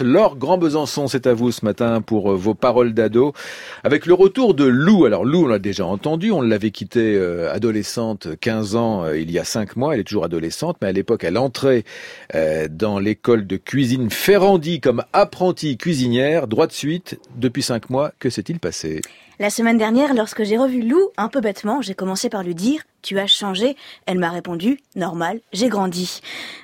Laure Grand Besançon, c'est à vous ce matin pour euh, vos paroles d'ado. Avec le retour de Lou. Alors Lou, on l'a déjà entendu, on l'avait quittée euh, adolescente, 15 ans, euh, il y a 5 mois. Elle est toujours adolescente, mais à l'époque, elle entrait dans l'école de cuisine Ferrandi comme apprentie cuisinière. Droit de suite, depuis 5 mois, que s'est-il passé? La semaine dernière, lorsque j'ai revu Lou, un peu bêtement, j'ai commencé par lui dire Tu as changé. Elle m'a répondu Normal, j'ai grandi.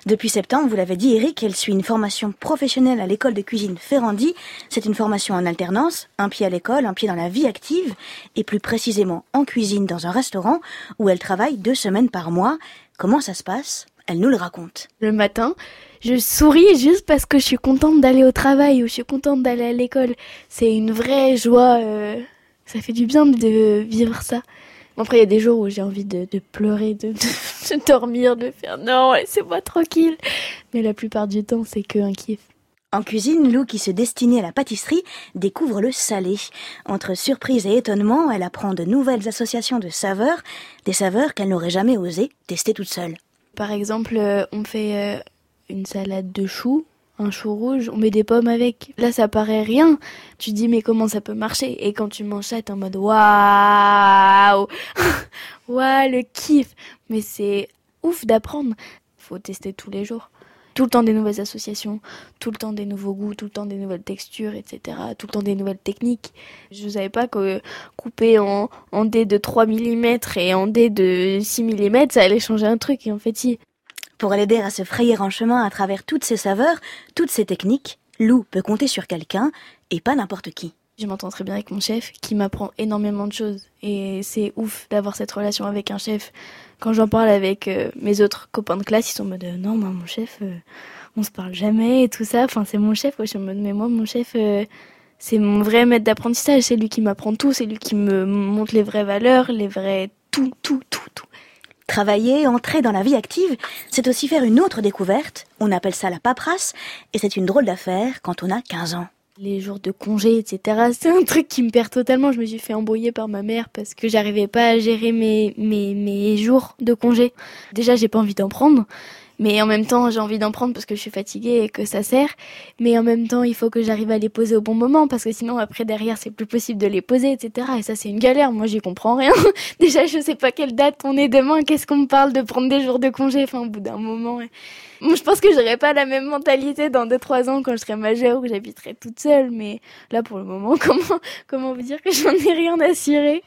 Depuis septembre, vous l'avez dit, Eric, elle suit une formation professionnelle à l'école de cuisine Ferrandi. C'est une formation en alternance, un pied à l'école, un pied dans la vie active, et plus précisément en cuisine dans un restaurant où elle travaille deux semaines par mois. Comment ça se passe? Elle nous le raconte. Le matin, je souris juste parce que je suis contente d'aller au travail ou je suis contente d'aller à l'école. C'est une vraie joie. Euh, ça fait du bien de vivre ça. Après, il y a des jours où j'ai envie de, pleurer, de, dormir, de faire non, laissez-moi tranquille. Mais la plupart du temps, c'est que un kiff. En cuisine, Lou, qui se destinait à la pâtisserie, découvre le salé. Entre surprise et étonnement, elle apprend de nouvelles associations de saveurs, des saveurs qu'elle n'aurait jamais osé tester toute seule. Par exemple, euh, on fait euh, une salade de choux un chou rouge, on met des pommes avec. Là, ça paraît rien. Tu dis, mais comment ça peut marcher? Et quand tu manges ça, t'es en mode waouh Waouh, le kiff Mais c'est ouf d'apprendre. Faut tester tous les jours. Tout le temps des nouvelles associations, tout le temps des nouveaux goûts, tout le temps des nouvelles textures, etc. Tout le temps des nouvelles techniques. Je ne savais pas que couper en, en dés de 3 mm et en dés de 6 mm, ça allait changer un truc. Et en fait, si. Pour l'aider à se frayer un chemin à travers toutes ces saveurs, toutes ces techniques, Lou peut compter sur quelqu'un et pas n'importe qui. Je m'entends très bien avec mon chef qui m'apprend énormément de choses et c'est ouf d'avoir cette relation avec un chef. Quand j'en parle avec euh, mes autres copains de classe, ils sont en mode non, moi mon chef, euh, on se parle jamais et tout ça. Enfin, c'est mon chef. je suis en mode mais moi mon chef, euh, c'est mon vrai maître d'apprentissage. C'est lui qui m'apprend tout, c'est lui qui me montre les vraies valeurs, les vrais tout, tout, tout. Travailler, entrer dans la vie active, c'est aussi faire une autre découverte. On appelle ça la paperasse, et c'est une drôle d'affaire quand on a 15 ans. Les jours de congé, etc. C'est un truc qui me perd totalement. Je me suis fait embrouiller par ma mère parce que j'arrivais pas à gérer mes, mes, mes jours de congé. Déjà, j'ai pas envie d'en prendre. Mais en même temps, j'ai envie d'en prendre parce que je suis fatiguée et que ça sert. Mais en même temps, il faut que j'arrive à les poser au bon moment parce que sinon, après, derrière, c'est plus possible de les poser, etc. Et ça, c'est une galère. Moi, j'y comprends rien. Déjà, je sais pas quelle date on est demain. Qu'est-ce qu'on me parle de prendre des jours de congé? Enfin, au bout d'un moment. Moi, je pense que j'aurai pas la même mentalité dans 2-3 ans quand je serai majeure ou que j'habiterai toute seule. Mais là, pour le moment, comment, comment vous dire que j'en ai rien à cirer?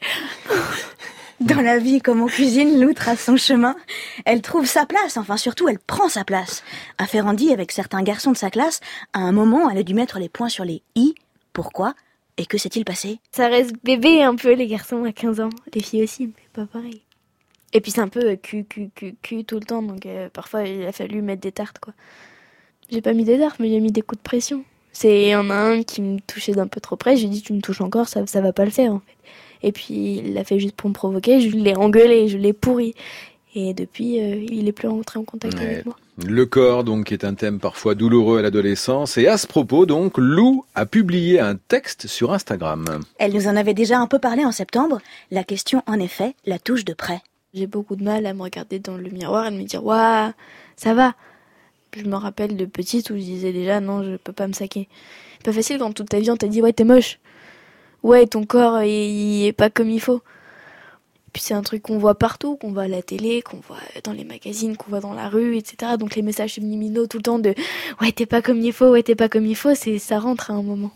Dans la vie comme en cuisine, Lou trace son chemin. Elle trouve sa place, enfin surtout elle prend sa place. À Ferrandi, avec certains garçons de sa classe, à un moment, elle a dû mettre les points sur les i. Pourquoi? Et que s'est-il passé? Ça reste bébé un peu les garçons à 15 ans, les filles aussi, mais pas pareil. Et puis c'est un peu cul, cul, cul, cul tout le temps, donc euh, parfois il a fallu mettre des tartes quoi. J'ai pas mis des tartes, mais j'ai mis des coups de pression. C'est y en a un qui me touchait d'un peu trop près, j'ai dit tu me touches encore, ça, ça va pas le faire en fait. Et puis il l'a fait juste pour me provoquer, je l'ai engueulé, je l'ai pourri. Et depuis, euh, il est plus rentré en contact avec moi. Le corps, donc, est un thème parfois douloureux à l'adolescence. Et à ce propos, donc, Lou a publié un texte sur Instagram. Elle nous en avait déjà un peu parlé en septembre. La question, en effet, la touche de près. J'ai beaucoup de mal à me regarder dans le miroir et de me dire, waouh, ça va. Je me rappelle de petite où je disais déjà, non, je peux pas me saquer. Pas facile quand toute ta vie on t'a dit, ouais, t'es moche ouais, ton corps, il, est pas comme il faut. Puis c'est un truc qu'on voit partout, qu'on voit à la télé, qu'on voit dans les magazines, qu'on voit dans la rue, etc. Donc les messages subliminaux tout le temps de ouais t'es pas comme il faut, ouais t'es pas comme il faut, c'est ça rentre à un moment.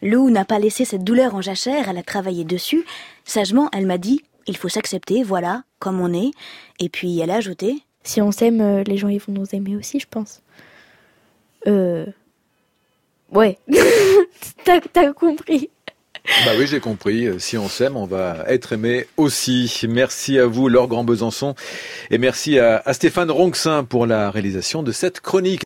Lou n'a pas laissé cette douleur en jachère, elle a travaillé dessus. Sagement, elle m'a dit il faut s'accepter, voilà, comme on est. Et puis elle a ajouté si on s'aime, euh, les gens ils vont nous aimer aussi, je pense. Euh. Ouais. T'as compris. Bah oui, j'ai compris. Si on s'aime, on va être aimé aussi. Merci à vous, Laure Grand Besançon. Et merci à, à Stéphane Ronxin pour la réalisation de cette chronique.